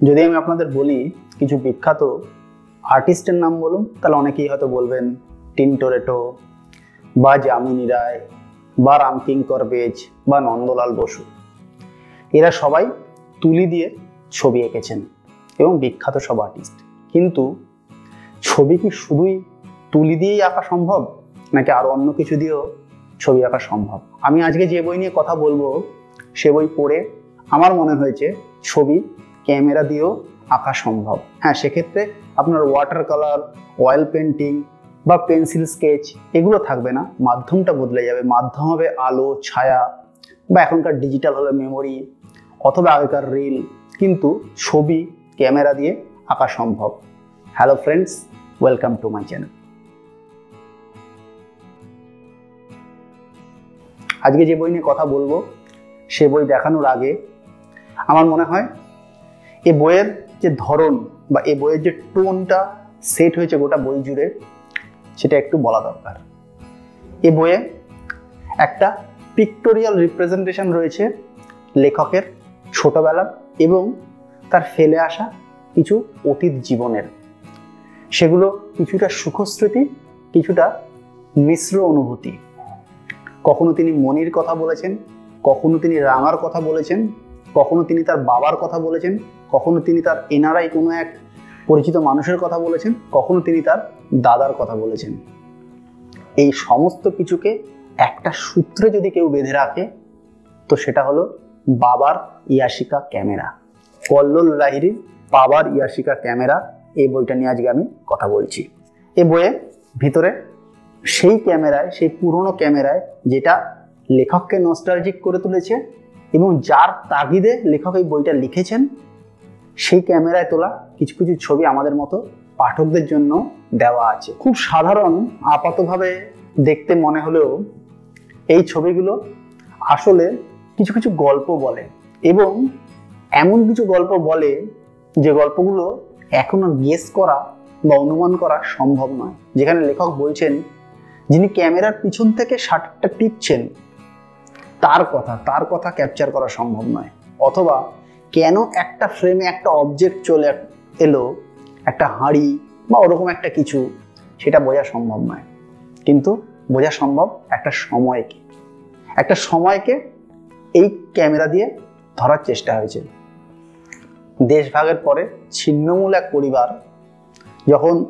যদি আমি আপনাদের বলি কিছু বিখ্যাত আর্টিস্টের নাম বলুন, তাহলে অনেকেই হয়তো বলবেন টিনটোরেটো বা যামিনী রায় বা রামকিঙ্কর বেজ বা নন্দলাল বসু। এরা সবাই তুলি দিয়ে ছবি এঁকেছেন এবং বিখ্যাত সব আর্টিস্ট। কিন্তু ছবি কি শুধুই তুলি দিয়েই আঁকা সম্ভব, নাকি আরও অন্য কিছু দিয়েও ছবি আঁকা সম্ভব? আমি আজকে যে বই নিয়ে কথা বলব, সে বই পড়ে আমার মনে হয়েছে ছবি ক্যামেরা দিয়েও আঁকা সম্ভব। হ্যাঁ সেক্ষেত্রে আপনার ওয়াটার কালার অয়েল পেন্টিং বা পেন্সিল স্কেচ এগুলো থাকবে না, মাধ্যমটা বদলে যাবে। মাধ্যম হবে আলো, ছায়া বা এখনকার ডিজিটাল হলো মেমোরি অথবা আগেকার রিল কিন্তু ছবি, ক্যামেরা দিয়ে আঁকা সম্ভব। Hello friends welcome to my channel আজকে যে বই নিয়ে কথা বলব, সে বই দেখানোর আগে আমার মনে হয় এ বইয়ের যে ধরন বা এ বইয়ের যে টোনটা সেট হয়েছে গোটা বই জুড়ে, সেটা একটু বলা দরকার। এ বইয়ে একটা পিক্টোরিয়াল রিপ্রেজেন্টেশন রয়েছে লেখকের ছোটবেলার এবং তার ফেলে আসা কিছু অতীত জীবনের। সেগুলো কিছুটা সুখস্মৃতি, কিছুটা মিশ্র অনুভূতি। কখনো তিনি মনির কথা বলেছেন, কখনো তিনি রাঙার কথা বলেছেন, কখনো তিনি তার বাবার কথা বলেছেন কখনো তিনি তার এনারাই কোনো এক পরিচিত মানুষের কথা বলেছেন, কখনো তিনি তার দাদার কথা বলেছেন। এই সমস্ত কিছুকে একটা সূত্রে যদি কেউ বেঁধে রাখে, তো সেটা হলো বাবার ইয়াশিকা ক্যামেরা। কল্লোল লাহিরির বাবার ইয়াশিকা ক্যামেরা এই বইটা নিয়ে আজকে আমি কথা বলছি। এই বইয়ে ভিতরে সেই ক্যামেরায়, সেই পুরনো ক্যামেরায় যেটা লেখককে নস্টালজিক করে তুলেছে এবং যার তাগিদে লেখক এই বইটা লিখেছেন সেই ক্যামেরায় তোলা কিছু কিছু ছবি আমাদের মতো পাঠকদের জন্য দেওয়া আছে। খুব সাধারণ, আপাতভাবে দেখতে মনে হলেও এই ছবিগুলো আসলে কিছু কিছু গল্প বলে এবং এমন কিছু গল্প বলে যে গল্পগুলো এখনও গেস করা বা অনুমান করা সম্ভব নয়। যেখানে লেখক বলছেন, যিনি ক্যামেরার পিছন থেকে শাটারটা টিপছেন, তার কথা তার কথা ক্যাপচার করা সম্ভব নয়। অথবা কেন একটা ফ্রেমে একটা অবজেক্ট চলে এলো, একটা হাঁড়ি বা ওরকম একটা কিছু, সেটা বোঝা সম্ভব নয়। কিন্তু বোঝা সম্ভব একটা সময়কে। একটা সময়কে এই ক্যামেরা দিয়ে ধরার চেষ্টা হয়েছে। দেশভাগের পরে ছিন্নমূল এক পরিবার যখন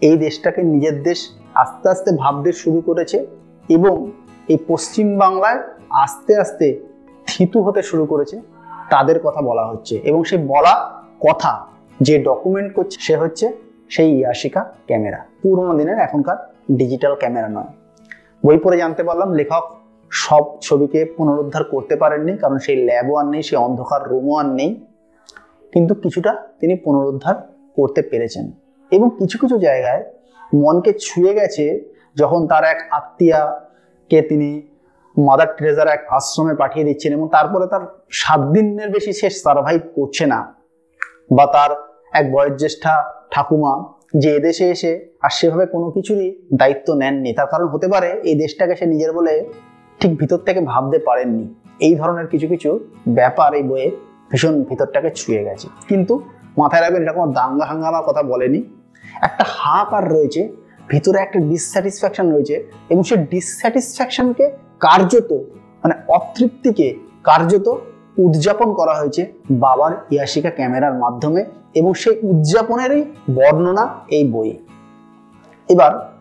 এই দেশটাকে নিজের দেশ আস্তে আস্তে ভাবতে শুরু করেছে এবং এই পশ্চিম বাংলায় আস্তে আস্তে থিতু হতে শুরু করেছে তাদের কথা বলা হচ্ছে এবং সেই বলা কথা যে ডকুমেন্ট করছে সে হচ্ছে সেই ইয়াশিকা ক্যামেরা। পুরোনো দিনের এখনকার ডিজিটাল ক্যামেরা নয়। বই পড়ে জানতে পারলাম, লেখক সব ছবিকে পুনরুদ্ধার করতে পারেননি, কারণ সেই ল্যাবও আর নেই, সেই অন্ধকার রুমও আর নেই। কিন্তু কিছুটা তিনি পুনরুদ্ধার করতে পেরেছেন। এবং কিছু কিছু জায়গায় মনকে ছুঁয়ে গেছে যখন তার এক আত্মীয়াকে তিনি মাদার ট্রেজার এক আশ্রমে পাঠিয়ে দিচ্ছেন এবং তারপরে তার সাত দিনের বেশি সে সার্ভাইভ করছে না। বা তার এক বয়োজ্যেষ্ঠা ঠাকুমা যে এদেশে এসে আর সেভাবে কোনো কিছুরই দায়িত্ব নেননি, তার কারণ হতে পারে এই দেশটাকে সে নিজের বলে ঠিক ভিতর থেকে ভাবতে পারেননি। এই ধরনের কিছু কিছু ব্যাপার এই বইয়ে ভীষণ ভিতরটাকে ছুঁয়ে গেছে। কিন্তু মাথায় রাখবেন এটা কোনো দাঙ্গা হাঙ্গামার কথা বলেনি। একটা হাহাকার রয়েছে ভিতরে একটা ডিসস্যাটিসফ্যাকশন রয়েছে এবং সেই ডিসস্যাটিসফ্যাকশনকে কার্যত মানে অতৃপ্তিকে কার্যত উদযাপন করা হয়েছে বাবার ইয়াশিকা ক্যামেরার মাধ্যমে এবং সেই উদযাপনেরই বর্ণনা এই বই এবার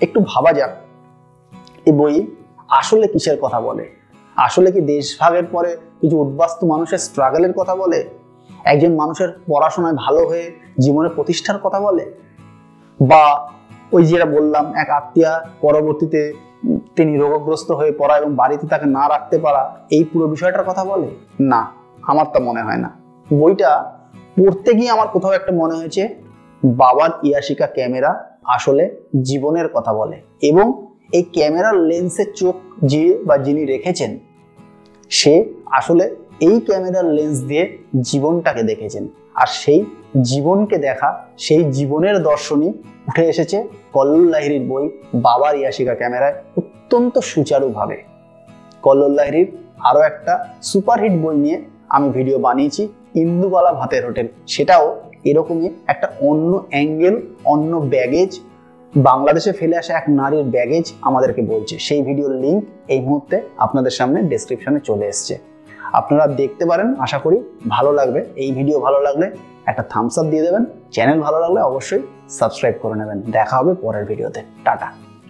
একটু ভাবা যাক এই বই আসলে কিসের কথা বলে? আসলে কি দেশভাগের পরে কিছু উদ্বাস্তু মানুষের স্ট্রাগলের কথা বলে? একজন মানুষের পড়াশোনায় ভালো হয়ে জীবনে প্রতিষ্ঠার কথা বলে? বা ওই যেটা বললাম, এক আত্মীয়া পরবর্তীতে তিনি রোগগ্রস্ত হয়ে পড়া এবং বাড়িতে তাকে না রাখতে পারা, এই পুরো বিষয়টার কথা বলে? না, আমার তা মনে হয় না। বইটা পড়তে গিয়ে আমার কোথাও একটা মনে হয়েছে, বাবার ইয়াশিকা ক্যামেরা আসলে জীবনের কথা বলে এবং এই ক্যামেরার লেন্সের চোখ যে বা যিনি রেখেছেন, সে আসলে এই ক্যামেরার লেন্স দিয়ে জীবনটাকে দেখেছেন। আর সেই জীবনকে দেখা, সেই জীবনের দর্শনই উঠে এসেছে কল্লোল লাহিরির বই বাবার ইয়াশিকা ক্যামেরায় অত্যন্ত সুচারুভাবে। কল্লোল লাহিরির আরও একটা সুপারহিট বই নিয়ে আমি ভিডিও বানিয়েছি, ইন্দুবালা ভাতের হোটেল। সেটাও এরকমই একটা অন্য অ্যাঙ্গেল, অন্য ব্যাগেজ, বাংলাদেশে ফেলে আসা এক নারীর ব্যাগেজ আমাদেরকে বলছে। সেই ভিডিওর লিঙ্ক এই মুহূর্তে আপনাদের সামনে ডেসক্রিপশনে চলে এসছে। আপনারা দেখতে পারেন, আশা করি ভালো লাগবে। এই ভিডিও ভালো লাগলে একটা থামস আপ দিয়ে দেবেন। চ্যানেল ভালো লাগলে অবশ্যই সাবস্ক্রাইব করে নেবেন। দেখা হবে পরের ভিডিওতে। টাটা।